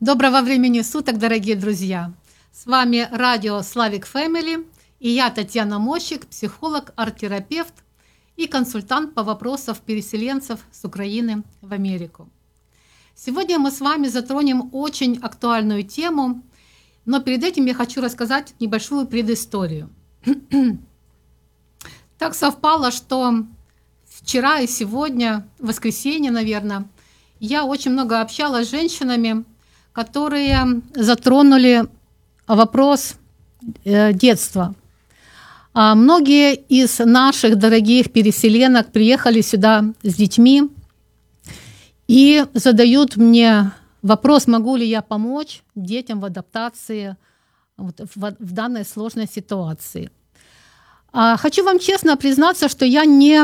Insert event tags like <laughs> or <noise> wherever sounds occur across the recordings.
Доброго времени суток, дорогие друзья! С вами радио Славик Фэмили и я Татьяна Мощик, психолог, арт-терапевт и консультант по вопросам переселенцев с Украины в Америку. Сегодня мы с вами затронем очень актуальную тему, но перед этим я хочу рассказать небольшую предысторию. <clears throat> так совпало, что вчера и сегодня, в воскресенье, наверное, я очень много общалась с женщинами, которые затронули вопрос э, детства. А многие из наших дорогих переселенок приехали сюда с детьми и задают мне вопрос, могу ли я помочь детям в адаптации в данной сложной ситуации. А, хочу вам честно признаться, что я не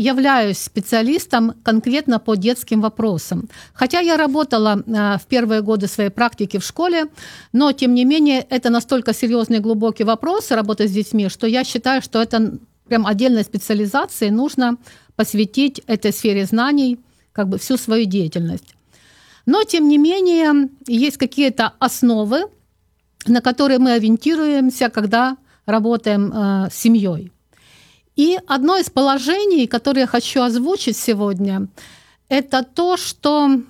являюсь специалистом конкретно по детским вопросам. Хотя я работала а, в первые годы своей практики в школе, но тем не менее это настолько серьезный и глубокий вопрос работы с детьми, что я считаю, что это прям отдельной специализации нужно посвятить этой сфере знаний как бы всю свою деятельность. Но тем не менее есть какие-то основы, на которые мы ориентируемся, когда работаем э, с семьей. И одно из положений, которое я хочу озвучить сегодня, это то, что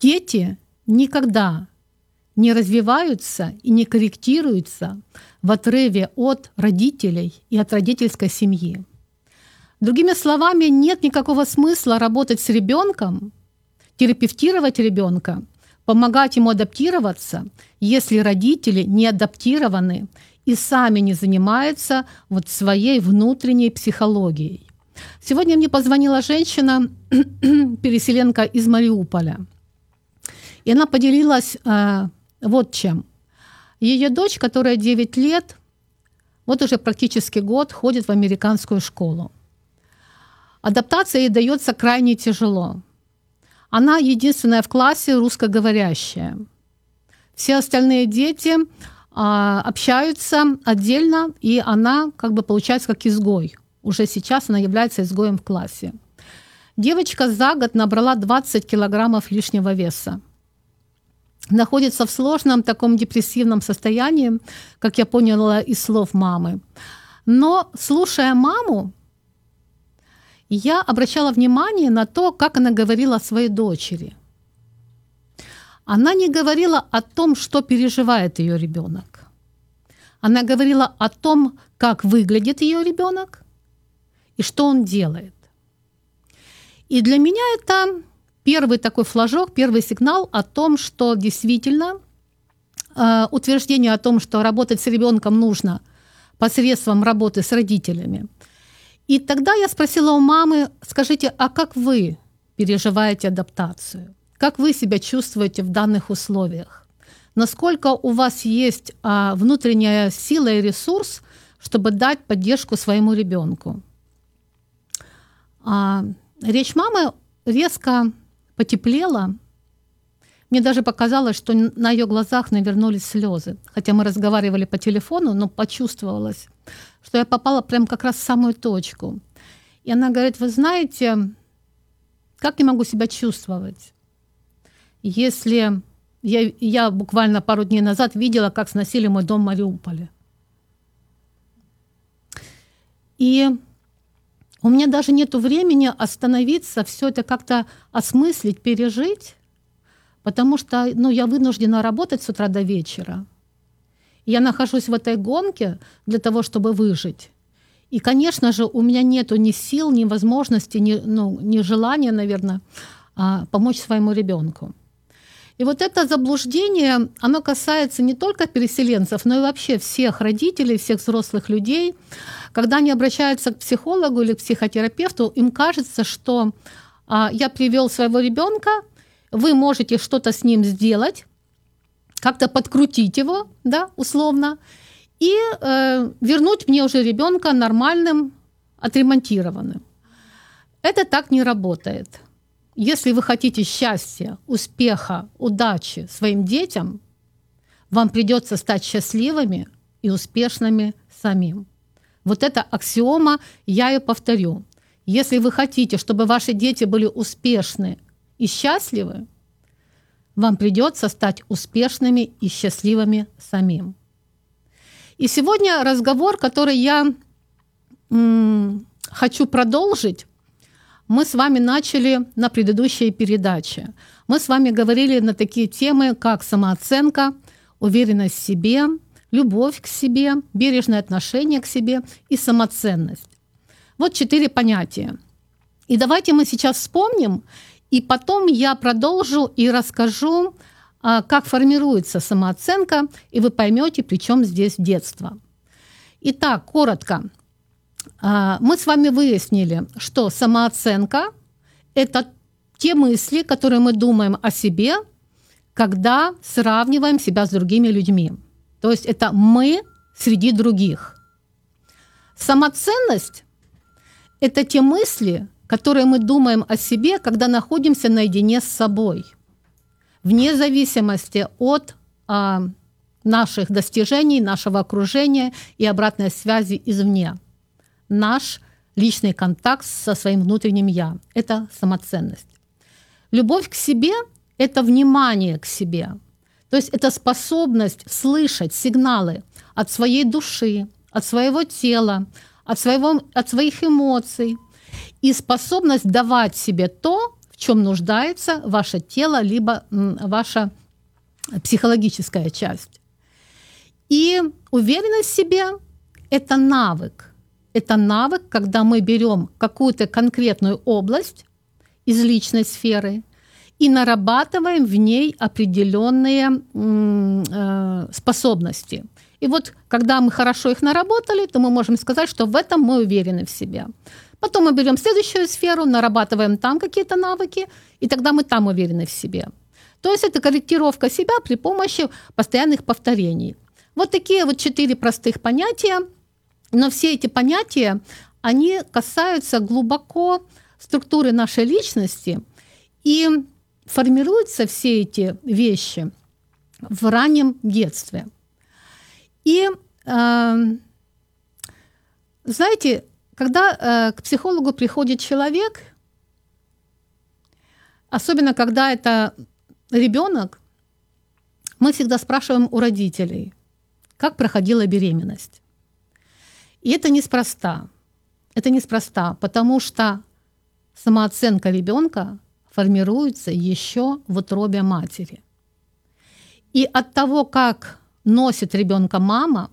дети никогда не развиваются и не корректируются в отрыве от родителей и от родительской семьи. Другими словами, нет никакого смысла работать с ребенком, терапевтировать ребенка, помогать ему адаптироваться, если родители не адаптированы и сами не занимаются вот своей внутренней психологией. Сегодня мне позвонила женщина, <clears throat> переселенка из Мариуполя, и она поделилась э, вот чем. Ее дочь, которая 9 лет, вот уже практически год ходит в американскую школу. Адаптация ей дается крайне тяжело. Она единственная в классе русскоговорящая. Все остальные дети а, общаются отдельно, и она как бы получается как изгой. Уже сейчас она является изгоем в классе. Девочка за год набрала 20 килограммов лишнего веса. Находится в сложном таком депрессивном состоянии, как я поняла из слов мамы. Но слушая маму, я обращала внимание на то, как она говорила о своей дочери. Она не говорила о том, что переживает ее ребенок. Она говорила о том, как выглядит ее ребенок и что он делает. И для меня это первый такой флажок, первый сигнал о том, что действительно э, утверждение о том, что работать с ребенком нужно посредством работы с родителями – и тогда я спросила у мамы, скажите, а как вы переживаете адаптацию? Как вы себя чувствуете в данных условиях? Насколько у вас есть а, внутренняя сила и ресурс, чтобы дать поддержку своему ребенку? А, речь мамы резко потеплела. Мне даже показалось, что на ее глазах навернулись слезы. Хотя мы разговаривали по телефону, но почувствовалось что я попала прям как раз в самую точку. И она говорит, вы знаете, как я могу себя чувствовать, если я, я буквально пару дней назад видела, как сносили мой дом в Мариуполе. И у меня даже нет времени остановиться, все это как-то осмыслить, пережить, потому что ну, я вынуждена работать с утра до вечера. Я нахожусь в этой гонке для того, чтобы выжить. И, конечно же, у меня нет ни сил, ни возможности, ни, ну, ни желания, наверное, а, помочь своему ребенку. И вот это заблуждение, оно касается не только переселенцев, но и вообще всех родителей, всех взрослых людей. Когда они обращаются к психологу или к психотерапевту, им кажется, что а, я привел своего ребенка, вы можете что-то с ним сделать, как-то подкрутить его, да, условно, и э, вернуть мне уже ребенка нормальным, отремонтированным. Это так не работает. Если вы хотите счастья, успеха, удачи своим детям, вам придется стать счастливыми и успешными самим. Вот это аксиома, я ее повторю. Если вы хотите, чтобы ваши дети были успешны и счастливы, вам придется стать успешными и счастливыми самим. И сегодня разговор, который я м, хочу продолжить, мы с вами начали на предыдущей передаче. Мы с вами говорили на такие темы, как самооценка, уверенность в себе, любовь к себе, бережное отношение к себе и самоценность. Вот четыре понятия. И давайте мы сейчас вспомним, и потом я продолжу и расскажу, а, как формируется самооценка, и вы поймете, при чем здесь детство. Итак, коротко. А, мы с вами выяснили, что самооценка – это те мысли, которые мы думаем о себе, когда сравниваем себя с другими людьми. То есть это мы среди других. Самоценность – это те мысли, которые мы думаем о себе, когда находимся наедине с собой, вне зависимости от а, наших достижений, нашего окружения и обратной связи извне. Наш личный контакт со своим внутренним «я» – это самоценность. Любовь к себе – это внимание к себе. То есть это способность слышать сигналы от своей души, от своего тела, от, своего, от своих эмоций и способность давать себе то, в чем нуждается ваше тело, либо ваша психологическая часть. И уверенность в себе – это навык. Это навык, когда мы берем какую-то конкретную область из личной сферы и нарабатываем в ней определенные э, способности. И вот когда мы хорошо их наработали, то мы можем сказать, что в этом мы уверены в себе. Потом мы берем следующую сферу, нарабатываем там какие-то навыки, и тогда мы там уверены в себе. То есть это корректировка себя при помощи постоянных повторений. Вот такие вот четыре простых понятия, но все эти понятия, они касаются глубоко структуры нашей личности, и формируются все эти вещи в раннем детстве. И э, знаете, когда э, к психологу приходит человек, особенно когда это ребенок, мы всегда спрашиваем у родителей, как проходила беременность. И это неспроста. Это неспроста, потому что самооценка ребенка формируется еще в утробе матери. И от того, как носит ребенка мама,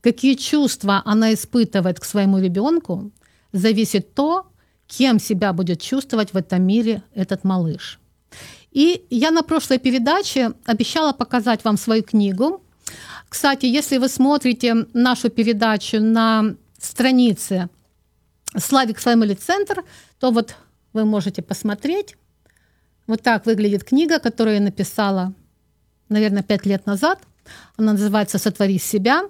какие чувства она испытывает к своему ребенку, зависит то, кем себя будет чувствовать в этом мире этот малыш. И я на прошлой передаче обещала показать вам свою книгу. Кстати, если вы смотрите нашу передачу на странице Славик Family Center, то вот вы можете посмотреть. Вот так выглядит книга, которую я написала, наверное, пять лет назад. Она называется «Сотвори себя».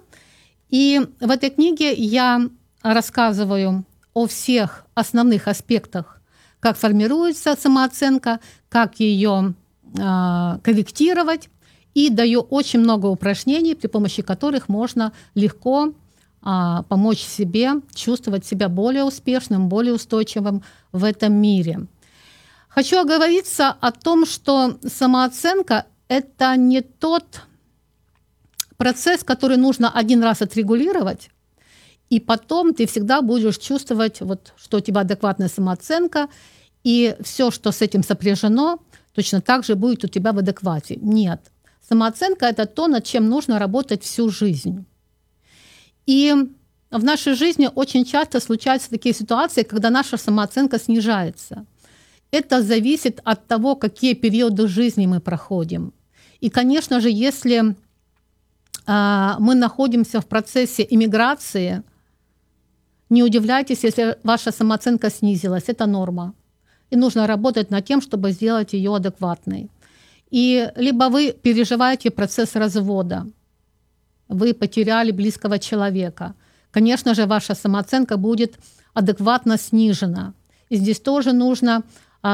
И в этой книге я рассказываю о всех основных аспектах, как формируется самооценка, как ее э, корректировать, и даю очень много упражнений, при помощи которых можно легко а, помочь себе чувствовать себя более успешным, более устойчивым в этом мире. Хочу оговориться о том, что самооценка – это не тот процесс, который нужно один раз отрегулировать, и потом ты всегда будешь чувствовать, вот, что у тебя адекватная самооценка, и все, что с этим сопряжено, точно так же будет у тебя в адеквате. Нет. Самооценка – это то, над чем нужно работать всю жизнь. И в нашей жизни очень часто случаются такие ситуации, когда наша самооценка снижается. Это зависит от того, какие периоды жизни мы проходим. И, конечно же, если мы находимся в процессе иммиграции, не удивляйтесь, если ваша самооценка снизилась. Это норма. И нужно работать над тем, чтобы сделать ее адекватной. И либо вы переживаете процесс развода, вы потеряли близкого человека. Конечно же, ваша самооценка будет адекватно снижена. И здесь тоже нужно а,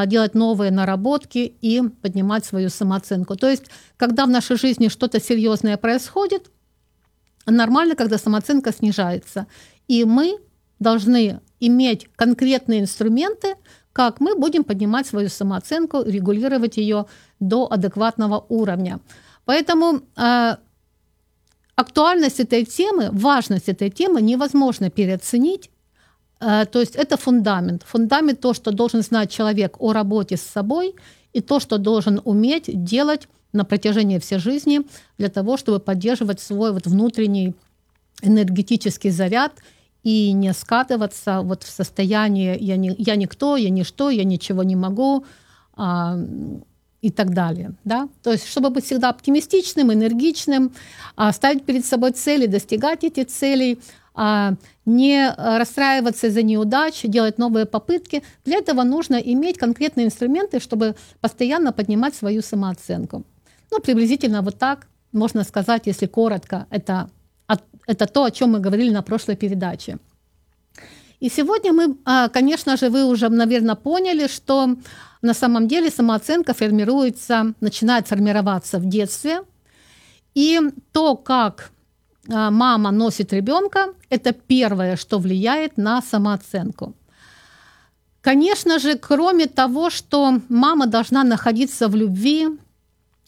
делать новые наработки и поднимать свою самооценку. То есть, когда в нашей жизни что-то серьезное происходит, нормально, когда самооценка снижается. И мы должны иметь конкретные инструменты, как мы будем поднимать свою самооценку, регулировать ее до адекватного уровня. Поэтому э, актуальность этой темы, важность этой темы невозможно переоценить. Э, то есть это фундамент. Фундамент то, что должен знать человек о работе с собой, и то, что должен уметь делать на протяжении всей жизни для того, чтобы поддерживать свой вот внутренний энергетический заряд и не скатываться вот в состояние «я, не, я никто, я ничто, я ничего не могу» а, и так далее. Да? То есть, чтобы быть всегда оптимистичным, энергичным, а, ставить перед собой цели, достигать эти цели, не расстраиваться из-за неудач, делать новые попытки. Для этого нужно иметь конкретные инструменты, чтобы постоянно поднимать свою самооценку. Ну, приблизительно вот так можно сказать, если коротко, это это то, о чем мы говорили на прошлой передаче. И сегодня мы, а, конечно же, вы уже, наверное, поняли, что на самом деле самооценка формируется, начинает формироваться в детстве. И то, как а, мама носит ребенка, это первое, что влияет на самооценку. Конечно же, кроме того, что мама должна находиться в любви,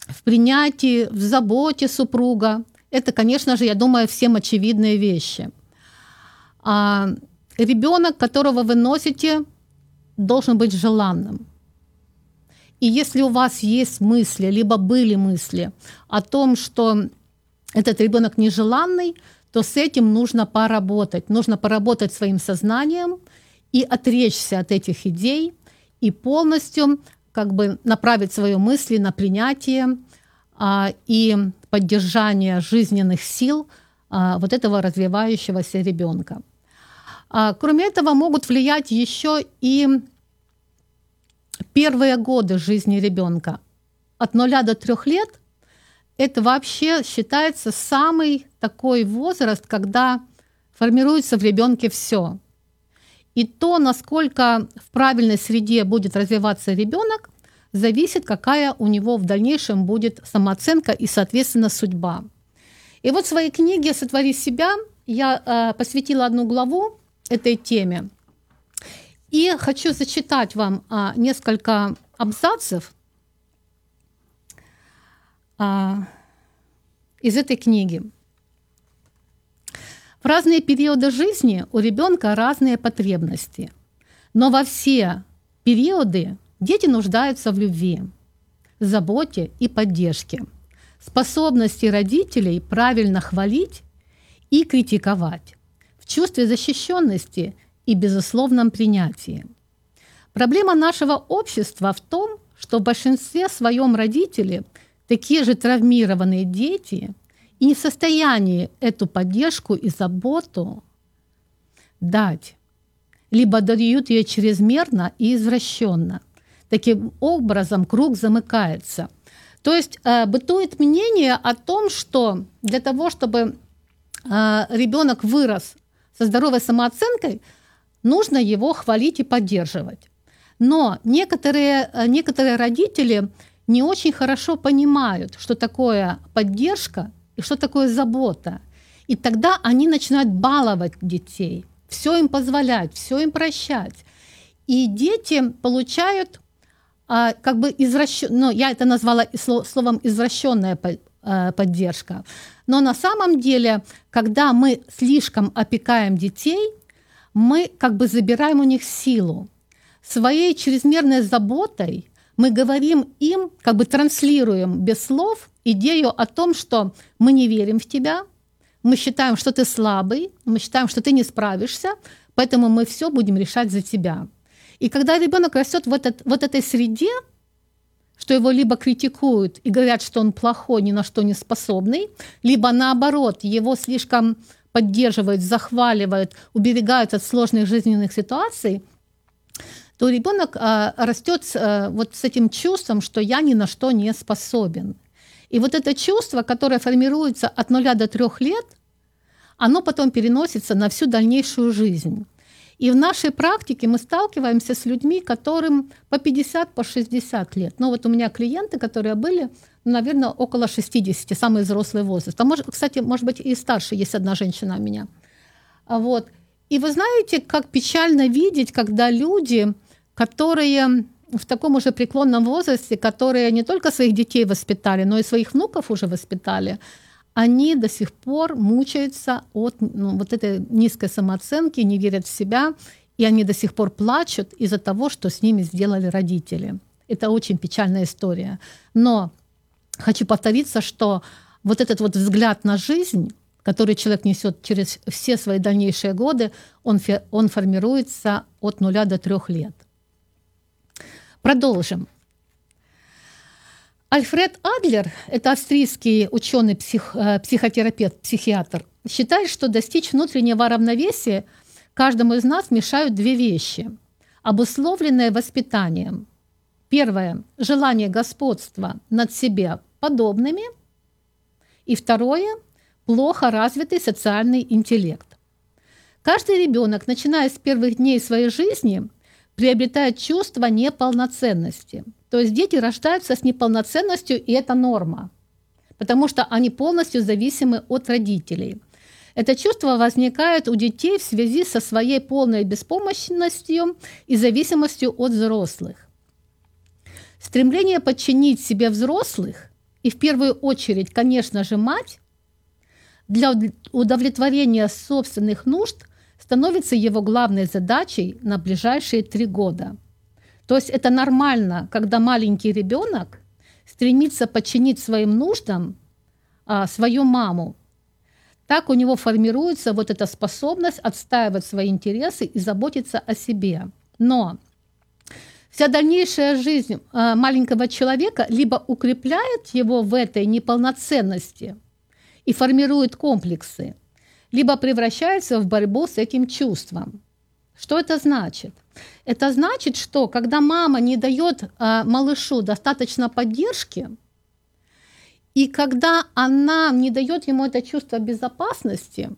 в принятии, в заботе супруга, это, конечно же, я думаю, всем очевидные вещи. А ребенок, которого вы носите, должен быть желанным. И если у вас есть мысли, либо были мысли о том, что этот ребенок нежеланный, то с этим нужно поработать. Нужно поработать своим сознанием и отречься от этих идей и полностью как бы направить свои мысли на принятие а, и поддержание жизненных сил а, вот этого развивающегося ребенка. А, кроме этого, могут влиять еще и первые годы жизни ребенка. От 0 до 3 лет это вообще считается самый такой возраст, когда формируется в ребенке все. И то, насколько в правильной среде будет развиваться ребенок, зависит, какая у него в дальнейшем будет самооценка и, соответственно, судьба. И вот в своей книге «Сотвори себя» я э, посвятила одну главу этой теме. И хочу зачитать вам э, несколько абзацев э, из этой книги. В разные периоды жизни у ребенка разные потребности, но во все периоды Дети нуждаются в любви, заботе и поддержке, способности родителей правильно хвалить и критиковать, в чувстве защищенности и безусловном принятии. Проблема нашего общества в том, что в большинстве своем родители такие же травмированные дети и не в состоянии эту поддержку и заботу дать, либо дают ее чрезмерно и извращенно – Таким образом, круг замыкается. То есть э, бытует мнение о том, что для того, чтобы э, ребенок вырос со здоровой самооценкой, нужно его хвалить и поддерживать. Но некоторые, э, некоторые родители не очень хорошо понимают, что такое поддержка и что такое забота. И тогда они начинают баловать детей, все им позволять, все им прощать. И дети получают а, как бы извращен, ну, я это назвала словом извращенная э, поддержка. Но на самом деле, когда мы слишком опекаем детей, мы как бы забираем у них силу. Своей чрезмерной заботой мы говорим им, как бы транслируем без слов идею о том, что мы не верим в тебя, мы считаем, что ты слабый, мы считаем, что ты не справишься, поэтому мы все будем решать за тебя. И когда ребенок растет в этот, вот этой среде, что его либо критикуют и говорят, что он плохой, ни на что не способный, либо наоборот, его слишком поддерживают, захваливают, уберегают от сложных жизненных ситуаций, то ребенок э, растет э, вот с этим чувством, что я ни на что не способен. И вот это чувство, которое формируется от нуля до трех лет, оно потом переносится на всю дальнейшую жизнь. И в нашей практике мы сталкиваемся с людьми, которым по 50, по 60 лет. Ну вот у меня клиенты, которые были, наверное, около 60, самый взрослый возраст. А может, кстати, может быть, и старше есть одна женщина у меня. А вот. И вы знаете, как печально видеть, когда люди, которые в таком уже преклонном возрасте, которые не только своих детей воспитали, но и своих внуков уже воспитали, они до сих пор мучаются от ну, вот этой низкой самооценки, не верят в себя, и они до сих пор плачут из-за того, что с ними сделали родители. Это очень печальная история. Но хочу повториться, что вот этот вот взгляд на жизнь, который человек несет через все свои дальнейшие годы, он, он формируется от нуля до трех лет. Продолжим. Альфред Адлер, это австрийский ученый, э, психотерапевт, психиатр, считает, что достичь внутреннего равновесия каждому из нас мешают две вещи, обусловленные воспитанием. Первое – желание господства над себе подобными. И второе – плохо развитый социальный интеллект. Каждый ребенок, начиная с первых дней своей жизни, приобретает чувство неполноценности – то есть дети рождаются с неполноценностью, и это норма, потому что они полностью зависимы от родителей. Это чувство возникает у детей в связи со своей полной беспомощностью и зависимостью от взрослых. Стремление подчинить себе взрослых, и в первую очередь, конечно же, мать, для удовлетворения собственных нужд становится его главной задачей на ближайшие три года – то есть это нормально, когда маленький ребенок стремится подчинить своим нуждам а, свою маму. Так у него формируется вот эта способность отстаивать свои интересы и заботиться о себе. Но вся дальнейшая жизнь а, маленького человека либо укрепляет его в этой неполноценности и формирует комплексы, либо превращается в борьбу с этим чувством. Что это значит? Это значит, что когда мама не дает э, малышу достаточно поддержки, и когда она не дает ему это чувство безопасности,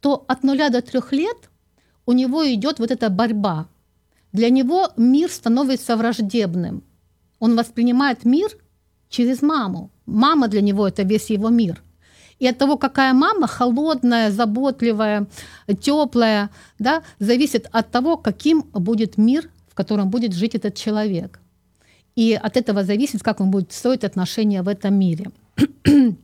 то от нуля до трех лет у него идет вот эта борьба. Для него мир становится враждебным. Он воспринимает мир через маму. Мама для него это весь его мир – и от того, какая мама, холодная, заботливая, теплая, да, зависит от того, каким будет мир, в котором будет жить этот человек. И от этого зависит, как он будет строить отношения в этом мире. <clears throat>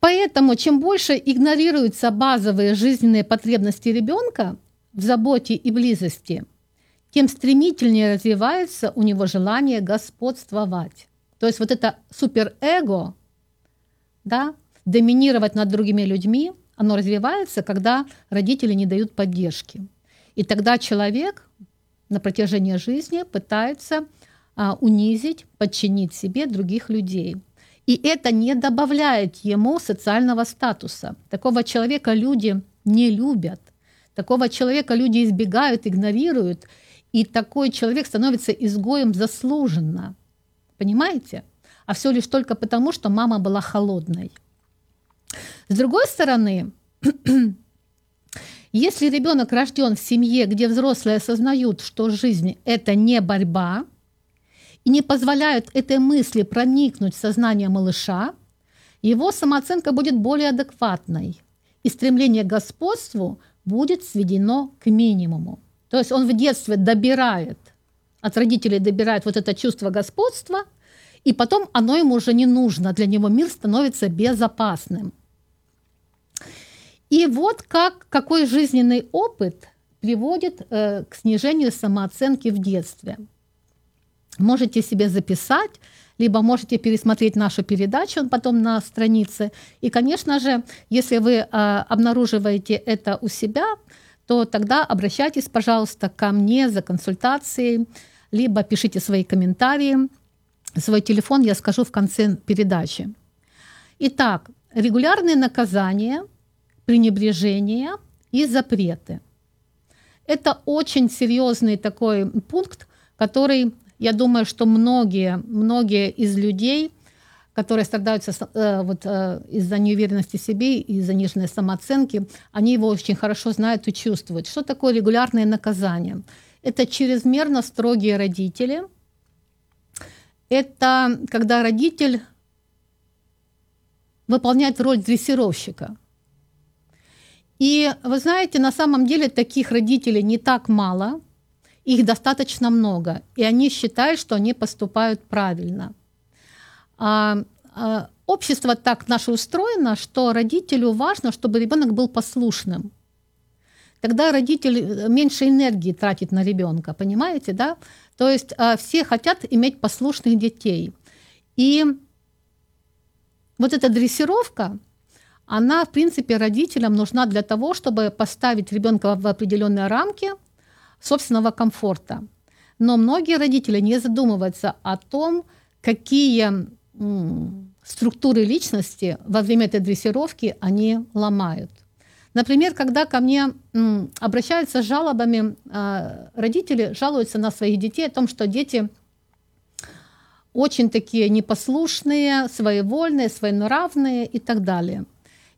Поэтому чем больше игнорируются базовые жизненные потребности ребенка в заботе и близости, тем стремительнее развивается у него желание господствовать. То есть вот это суперэго, да, доминировать над другими людьми, оно развивается, когда родители не дают поддержки. И тогда человек на протяжении жизни пытается а, унизить, подчинить себе других людей. И это не добавляет ему социального статуса. Такого человека люди не любят. Такого человека люди избегают, игнорируют. И такой человек становится изгоем заслуженно. Понимаете? А все лишь только потому, что мама была холодной. С другой стороны, <clears throat> если ребенок рожден в семье, где взрослые осознают, что жизнь это не борьба, и не позволяют этой мысли проникнуть в сознание малыша, его самооценка будет более адекватной, и стремление к господству будет сведено к минимуму. То есть он в детстве добирает, от родителей добирает вот это чувство господства, и потом оно ему уже не нужно, для него мир становится безопасным. И вот как, какой жизненный опыт приводит э, к снижению самооценки в детстве. Можете себе записать, либо можете пересмотреть нашу передачу потом на странице. И, конечно же, если вы э, обнаруживаете это у себя, то тогда обращайтесь, пожалуйста, ко мне за консультацией, либо пишите свои комментарии – свой телефон я скажу в конце передачи. Итак, регулярные наказания, пренебрежение и запреты. Это очень серьезный такой пункт, который, я думаю, что многие, многие из людей, которые страдают э, вот, э, из-за неуверенности в себе, из-за заниженной самооценки, они его очень хорошо знают и чувствуют. Что такое регулярные наказания? Это чрезмерно строгие родители – это когда родитель выполняет роль дрессировщика. И вы знаете, на самом деле таких родителей не так мало. их достаточно много, и они считают, что они поступают правильно. А, а, общество так наше устроено, что родителю важно, чтобы ребенок был послушным. Тогда родитель меньше энергии тратит на ребенка, понимаете, да? То есть а, все хотят иметь послушных детей. И вот эта дрессировка, она, в принципе, родителям нужна для того, чтобы поставить ребенка в определенные рамки собственного комфорта. Но многие родители не задумываются о том, какие структуры личности во время этой дрессировки они ломают. Например, когда ко мне обращаются с жалобами, а, родители жалуются на своих детей о том, что дети очень такие непослушные, своевольные, своенравные и так далее.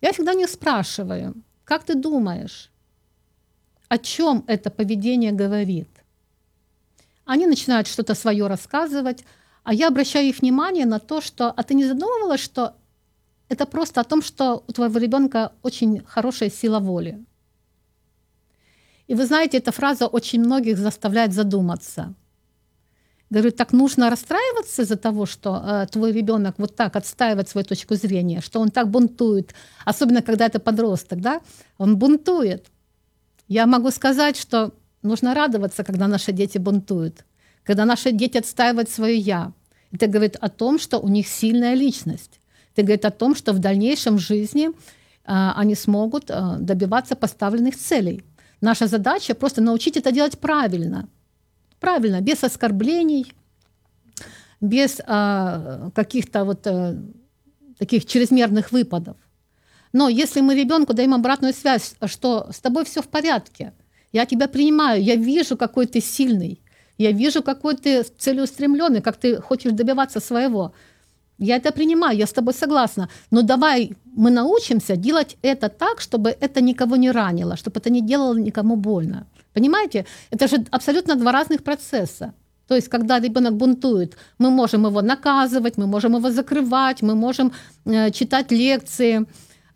Я всегда не спрашиваю, как ты думаешь, о чем это поведение говорит? Они начинают что-то свое рассказывать, а я обращаю их внимание на то, что «а ты не задумывалась, что это просто о том, что у твоего ребенка очень хорошая сила воли?» И вы знаете, эта фраза очень многих заставляет задуматься. Говорю, так нужно расстраиваться из-за того, что э, твой ребенок вот так отстаивает свою точку зрения, что он так бунтует, особенно когда это подросток, да, он бунтует. Я могу сказать, что нужно радоваться, когда наши дети бунтуют, когда наши дети отстаивают свое «я». Это говорит о том, что у них сильная личность. Это говорит о том, что в дальнейшем жизни э, они смогут э, добиваться поставленных целей. Наша задача просто научить это делать правильно. Правильно, без оскорблений, без э, каких-то вот э, таких чрезмерных выпадов. Но если мы ребенку даем обратную связь, что с тобой все в порядке, я тебя принимаю, я вижу, какой ты сильный, я вижу, какой ты целеустремленный, как ты хочешь добиваться своего. Я это принимаю, я с тобой согласна. Но давай мы научимся делать это так, чтобы это никого не ранило, чтобы это не делало никому больно. Понимаете? Это же абсолютно два разных процесса. То есть, когда ребенок бунтует, мы можем его наказывать, мы можем его закрывать, мы можем э, читать лекции,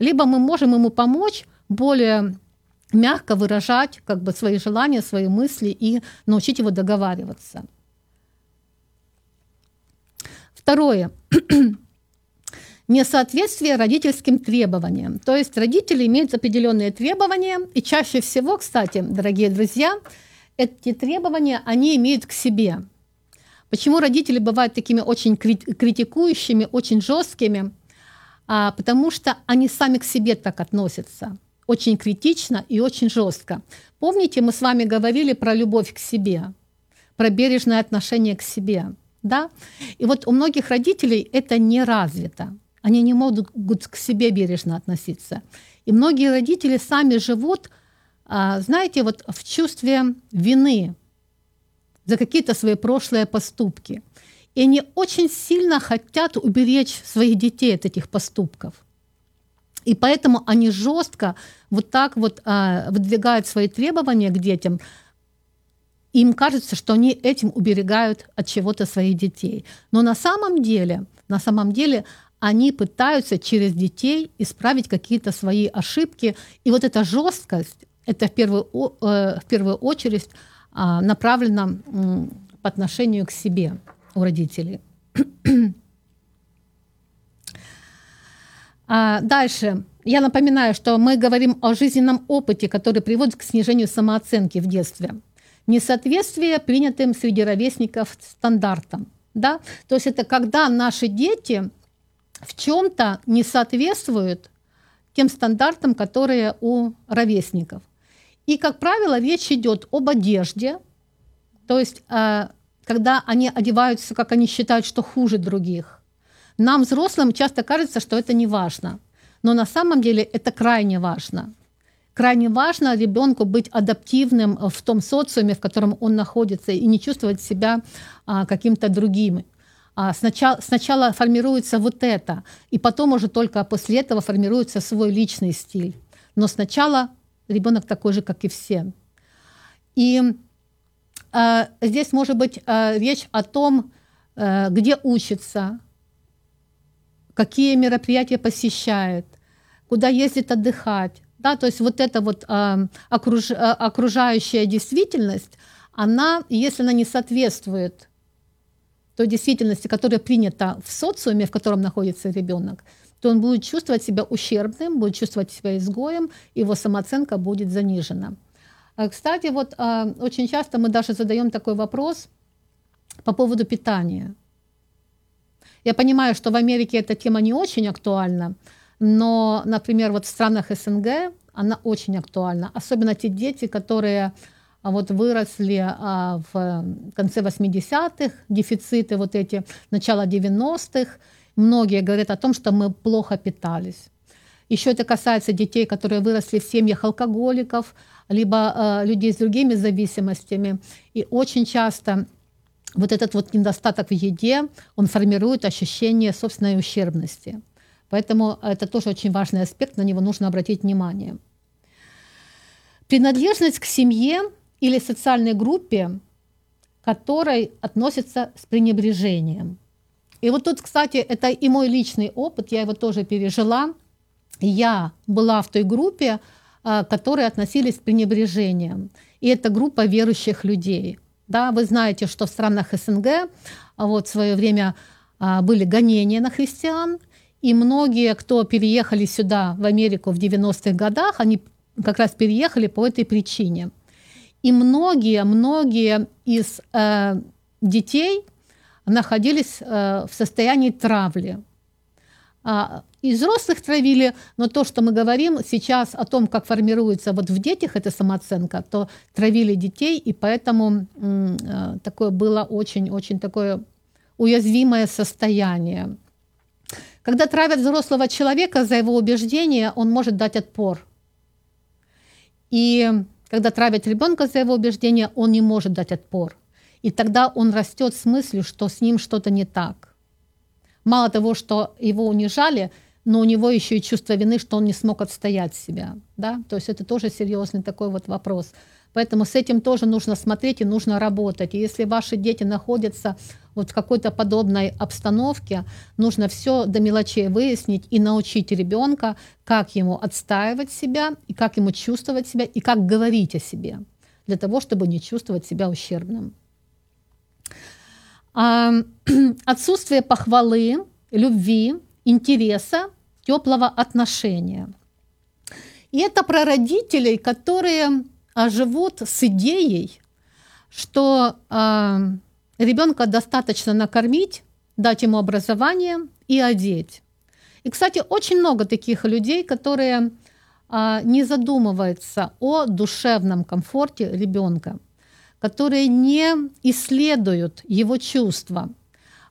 либо мы можем ему помочь более мягко выражать как бы, свои желания, свои мысли и научить его договариваться. Второе. <clears throat> Несоответствие родительским требованиям. То есть родители имеют определенные требования, и чаще всего, кстати, дорогие друзья, эти требования они имеют к себе. Почему родители бывают такими очень критикующими, очень жесткими? А, потому что они сами к себе так относятся очень критично и очень жестко. Помните, мы с вами говорили про любовь к себе, про бережное отношение к себе. Да? И вот у многих родителей это не развито. Они не могут к себе бережно относиться. И многие родители сами живут, а, знаете, вот в чувстве вины за какие-то свои прошлые поступки. И они очень сильно хотят уберечь своих детей от этих поступков. И поэтому они жестко вот так вот а, выдвигают свои требования к детям. Им кажется, что они этим уберегают от чего-то своих детей. Но на самом деле, на самом деле они пытаются через детей исправить какие-то свои ошибки. И вот эта жесткость, это в первую, э, в первую очередь а, направлена по отношению к себе у родителей. А дальше. Я напоминаю, что мы говорим о жизненном опыте, который приводит к снижению самооценки в детстве. Несоответствие принятым среди ровесников стандартам. Да? То есть это когда наши дети в чем-то не соответствуют тем стандартам, которые у ровесников. И, как правило, речь идет об одежде, то есть э, когда они одеваются, как они считают, что хуже других, нам, взрослым, часто кажется, что это не важно. Но на самом деле это крайне важно. Крайне важно ребенку быть адаптивным в том социуме, в котором он находится, и не чувствовать себя а, каким-то другим. А сначала, сначала формируется вот это, и потом уже только после этого формируется свой личный стиль. Но сначала ребенок такой же, как и все. И э, здесь может быть э, речь о том, э, где учится, какие мероприятия посещает, куда ездит отдыхать. Да, то есть вот эта вот э, окруж, э, окружающая действительность, она, если она не соответствует той действительности, которая принята в социуме, в котором находится ребенок, то он будет чувствовать себя ущербным, будет чувствовать себя изгоем, его самооценка будет занижена. А, кстати, вот а, очень часто мы даже задаем такой вопрос по поводу питания. Я понимаю, что в Америке эта тема не очень актуальна, но, например, вот в странах СНГ она очень актуальна. Особенно те дети, которые а, вот выросли в конце 80-х, дефициты вот эти, начало 90-х. Многие говорят о том, что мы плохо питались. Еще это касается детей, которые выросли в семьях алкоголиков, либо э, людей с другими зависимостями. И очень часто вот этот вот недостаток в еде, он формирует ощущение собственной ущербности. Поэтому это тоже очень важный аспект, на него нужно обратить внимание. Принадлежность к семье или социальной группе, которой относятся с пренебрежением. И вот тут, кстати, это и мой личный опыт, я его тоже пережила. Я была в той группе, а, которые относились с пренебрежением. И это группа верующих людей. Да, вы знаете, что в странах СНГ а, вот в свое время а, были гонения на христиан, и многие, кто переехали сюда, в Америку в 90-х годах, они как раз переехали по этой причине. И многие, многие из э, детей находились э, в состоянии травли. А, и взрослых травили, но то, что мы говорим сейчас о том, как формируется вот в детях эта самооценка, то травили детей, и поэтому э, такое было очень-очень такое уязвимое состояние. Когда травят взрослого человека за его убеждения, он может дать отпор. И когда травят ребенка за его убеждения, он не может дать отпор. И тогда он растет с мыслью, что с ним что-то не так. Мало того, что его унижали, но у него еще и чувство вины, что он не смог отстоять себя. Да? То есть это тоже серьезный такой вот вопрос. Поэтому с этим тоже нужно смотреть и нужно работать. И если ваши дети находятся вот в какой-то подобной обстановке, нужно все до мелочей выяснить и научить ребенка, как ему отстаивать себя, и как ему чувствовать себя, и как говорить о себе, для того, чтобы не чувствовать себя ущербным. А, <clears throat> отсутствие похвалы, любви, интереса, теплого отношения. И это про родителей, которые живут с идеей, что э, ребенка достаточно накормить, дать ему образование и одеть. И, кстати, очень много таких людей, которые э, не задумываются о душевном комфорте ребенка, которые не исследуют его чувства.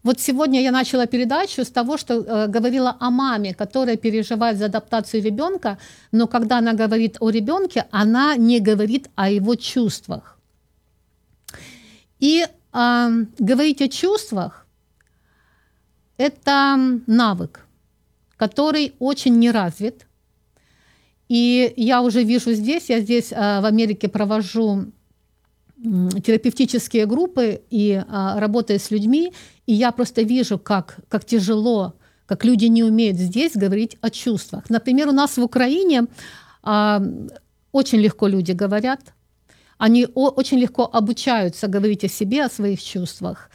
Вот сегодня я начала передачу с того, что э, говорила о маме, которая переживает за адаптацию ребенка, но когда она говорит о ребенке, она не говорит о его чувствах. И э, говорить о чувствах – это навык, который очень неразвит. И я уже вижу здесь, я здесь э, в Америке провожу терапевтические группы и а, работая с людьми, и я просто вижу, как, как тяжело, как люди не умеют здесь говорить о чувствах. Например, у нас в Украине а, очень легко люди говорят, они о, очень легко обучаются говорить о себе, о своих чувствах.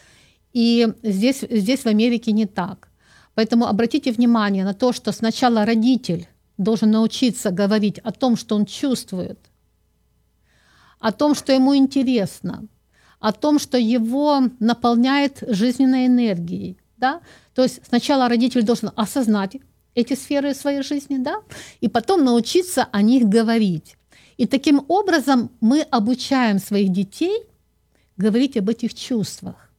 И здесь, здесь в Америке не так. Поэтому обратите внимание на то, что сначала родитель должен научиться говорить о том, что он чувствует – о том, что ему интересно, о том, что его наполняет жизненной энергией. Да? То есть сначала родитель должен осознать эти сферы своей жизни, да? и потом научиться о них говорить. И таким образом мы обучаем своих детей говорить об этих чувствах.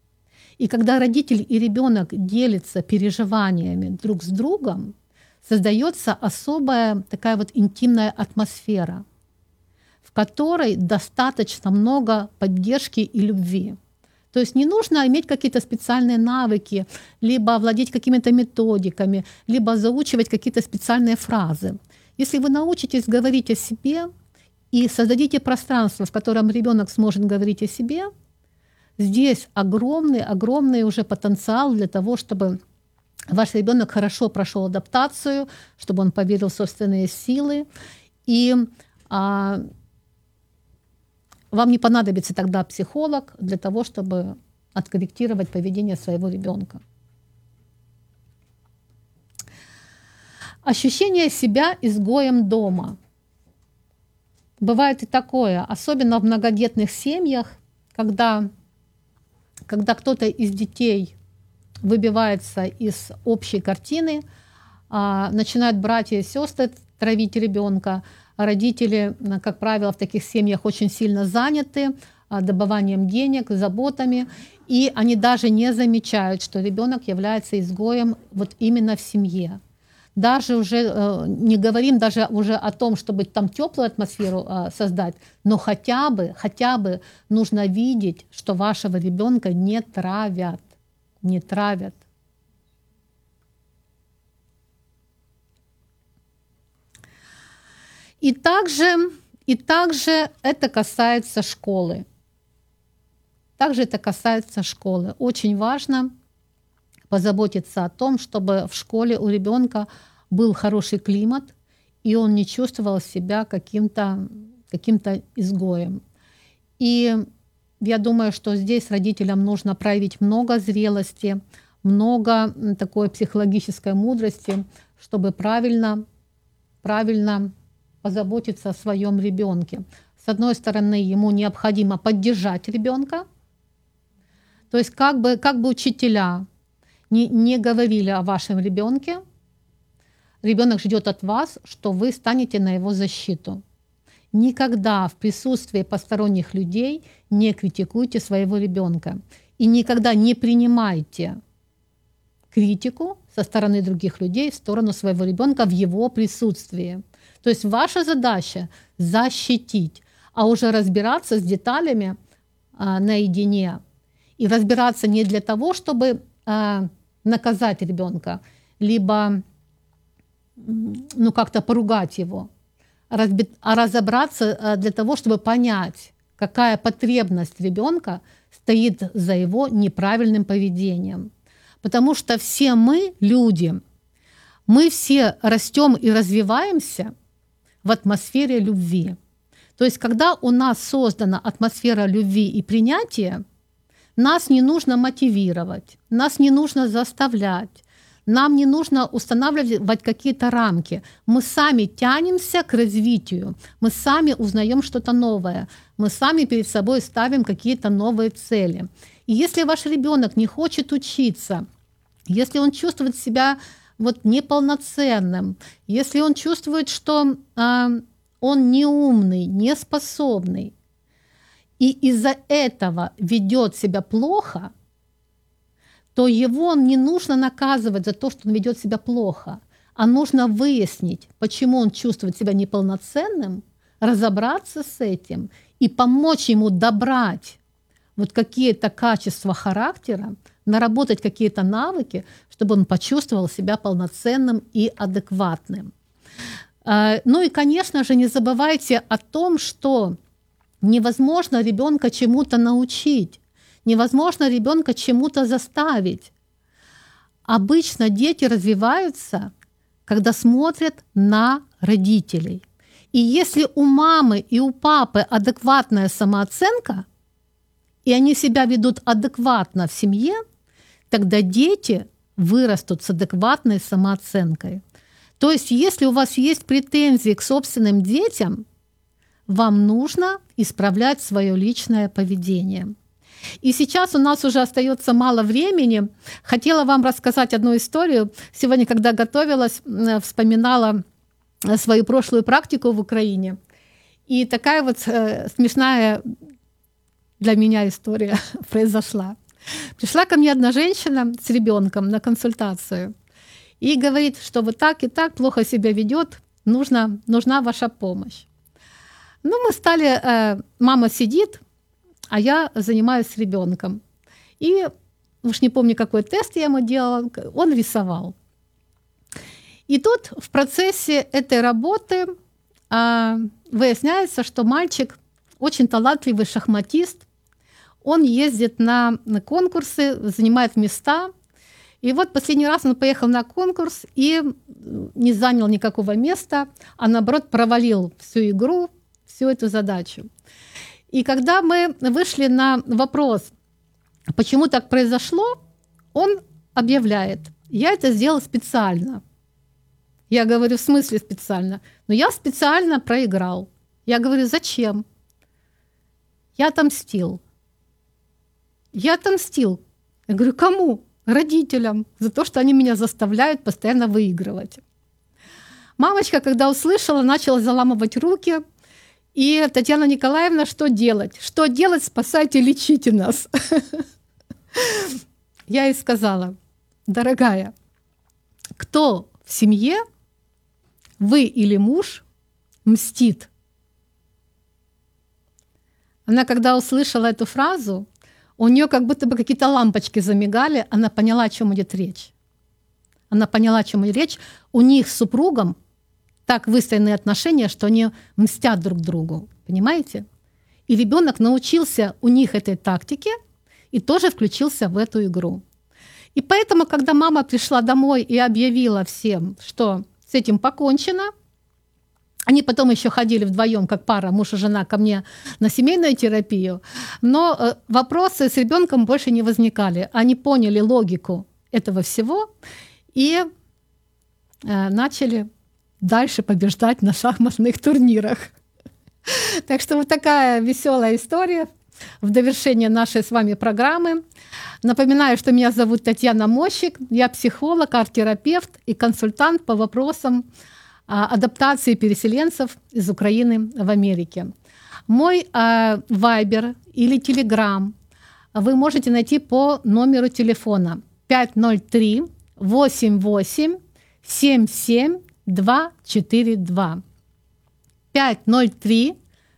И когда родитель и ребенок делятся переживаниями друг с другом, создается особая такая вот интимная атмосфера – которой достаточно много поддержки и любви. То есть не нужно иметь какие-то специальные навыки, либо владеть какими-то методиками, либо заучивать какие-то специальные фразы. Если вы научитесь говорить о себе и создадите пространство, в котором ребенок сможет говорить о себе, здесь огромный, огромный уже потенциал для того, чтобы ваш ребенок хорошо прошел адаптацию, чтобы он поверил в собственные силы и а, вам не понадобится тогда психолог для того, чтобы откорректировать поведение своего ребенка. Ощущение себя изгоем дома. Бывает и такое, особенно в многодетных семьях, когда, когда кто-то из детей выбивается из общей картины, а, начинают братья и сестры травить ребенка, родители, как правило, в таких семьях очень сильно заняты а, добыванием денег, заботами, и они даже не замечают, что ребенок является изгоем вот именно в семье даже уже э, не говорим даже уже о том, чтобы там теплую атмосферу э, создать, но хотя бы, хотя бы нужно видеть, что вашего ребенка не травят, не травят. И также, и также это касается школы. Также это касается школы. Очень важно позаботиться о том, чтобы в школе у ребенка был хороший климат, и он не чувствовал себя каким-то каким изгоем. И я думаю, что здесь родителям нужно проявить много зрелости, много такой психологической мудрости, чтобы правильно, правильно позаботиться о своем ребенке. С одной стороны, ему необходимо поддержать ребенка, то есть как бы, как бы учителя не, не говорили о вашем ребенке, ребенок ждет от вас, что вы станете на его защиту. Никогда в присутствии посторонних людей не критикуйте своего ребенка и никогда не принимайте критику со стороны других людей в сторону своего ребенка в его присутствии. То есть ваша задача защитить, а уже разбираться с деталями а, наедине. И разбираться не для того, чтобы а, наказать ребенка, либо ну, как-то поругать его, а разобраться э, для того, чтобы понять, какая потребность ребенка стоит за его неправильным поведением. Потому что все мы, люди, мы все растем и развиваемся в атмосфере любви. То есть, когда у нас создана атмосфера любви и принятия, нас не нужно мотивировать, нас не нужно заставлять, нам не нужно устанавливать какие-то рамки. Мы сами тянемся к развитию, мы сами узнаем что-то новое, мы сами перед собой ставим какие-то новые цели. И если ваш ребенок не хочет учиться, если он чувствует себя вот неполноценным, если он чувствует, что э, он неумный, неспособный, и из-за этого ведет себя плохо – то его не нужно наказывать за то, что он ведет себя плохо, а нужно выяснить, почему он чувствует себя неполноценным, разобраться с этим и помочь ему добрать вот какие-то качества характера, наработать какие-то навыки, чтобы он почувствовал себя полноценным и адекватным. А, ну и, конечно же, не забывайте о том, что невозможно ребенка чему-то научить. Невозможно ребенка чему-то заставить. Обычно дети развиваются, когда смотрят на родителей. И если у мамы и у папы адекватная самооценка, и они себя ведут адекватно в семье, тогда дети вырастут с адекватной самооценкой. То есть, если у вас есть претензии к собственным детям, вам нужно исправлять свое личное поведение. И сейчас у нас уже остается мало времени. Хотела вам рассказать одну историю. Сегодня, когда готовилась, вспоминала э, свою прошлую практику в Украине. И такая вот э, смешная для меня история <laughs> произошла. Пришла ко мне одна женщина с ребенком на консультацию и говорит, что вот так и так плохо себя ведет, нужна, нужна ваша помощь. Ну, мы стали, э, мама сидит, а я занимаюсь ребенком. И уж не помню, какой тест я ему делала, он рисовал. И тут в процессе этой работы а, выясняется, что мальчик очень талантливый шахматист. Он ездит на, на конкурсы, занимает места. И вот последний раз он поехал на конкурс и не занял никакого места, а наоборот провалил всю игру, всю эту задачу. И когда мы вышли на вопрос, почему так произошло, он объявляет, я это сделал специально. Я говорю, в смысле специально? Но я специально проиграл. Я говорю, зачем? Я отомстил. Я отомстил. Я говорю, кому? Родителям. За то, что они меня заставляют постоянно выигрывать. Мамочка, когда услышала, начала заламывать руки. И Татьяна Николаевна, что делать? Что делать? Спасайте, лечите нас. <laughs> Я ей сказала, дорогая, кто в семье, вы или муж, мстит? Она, когда услышала эту фразу, у нее как будто бы какие-то лампочки замигали, она поняла, о чем идет речь. Она поняла, о чем идет речь. У них с супругом так выстроены отношения, что они мстят друг другу. Понимаете? И ребенок научился у них этой тактике и тоже включился в эту игру. И поэтому, когда мама пришла домой и объявила всем, что с этим покончено, они потом еще ходили вдвоем, как пара, муж и жена, ко мне на семейную терапию. Но э, вопросы с ребенком больше не возникали. Они поняли логику этого всего и э, начали дальше побеждать на шахматных турнирах. <laughs> Так что вот такая веселая история в довершение нашей с вами программы. Напоминаю, что меня зовут Татьяна Мощик, я психолог, арт-терапевт и консультант по вопросам адаптации переселенцев из Украины в Америке. Мой вайбер или телеграм вы можете найти по номеру телефона 503 88 77 242. 503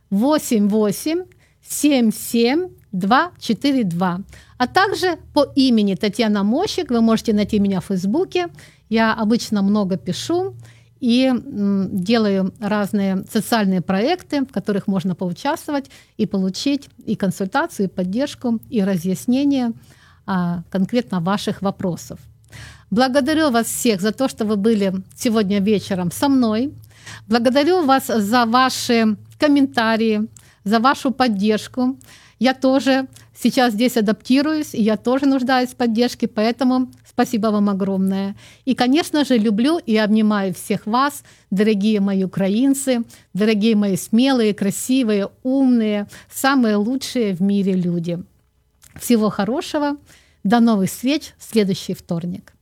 88 77 242. А также по имени Татьяна Мощик вы можете найти меня в Фейсбуке. Я обычно много пишу и делаю разные социальные проекты, в которых можно поучаствовать и получить и консультацию, и поддержку, и разъяснение а, конкретно ваших вопросов. Благодарю вас всех за то, что вы были сегодня вечером со мной. Благодарю вас за ваши комментарии, за вашу поддержку. Я тоже сейчас здесь адаптируюсь, и я тоже нуждаюсь в поддержке, поэтому спасибо вам огромное. И, конечно же, люблю и обнимаю всех вас, дорогие мои украинцы, дорогие мои смелые, красивые, умные, самые лучшие в мире люди. Всего хорошего. До новых встреч в следующий вторник.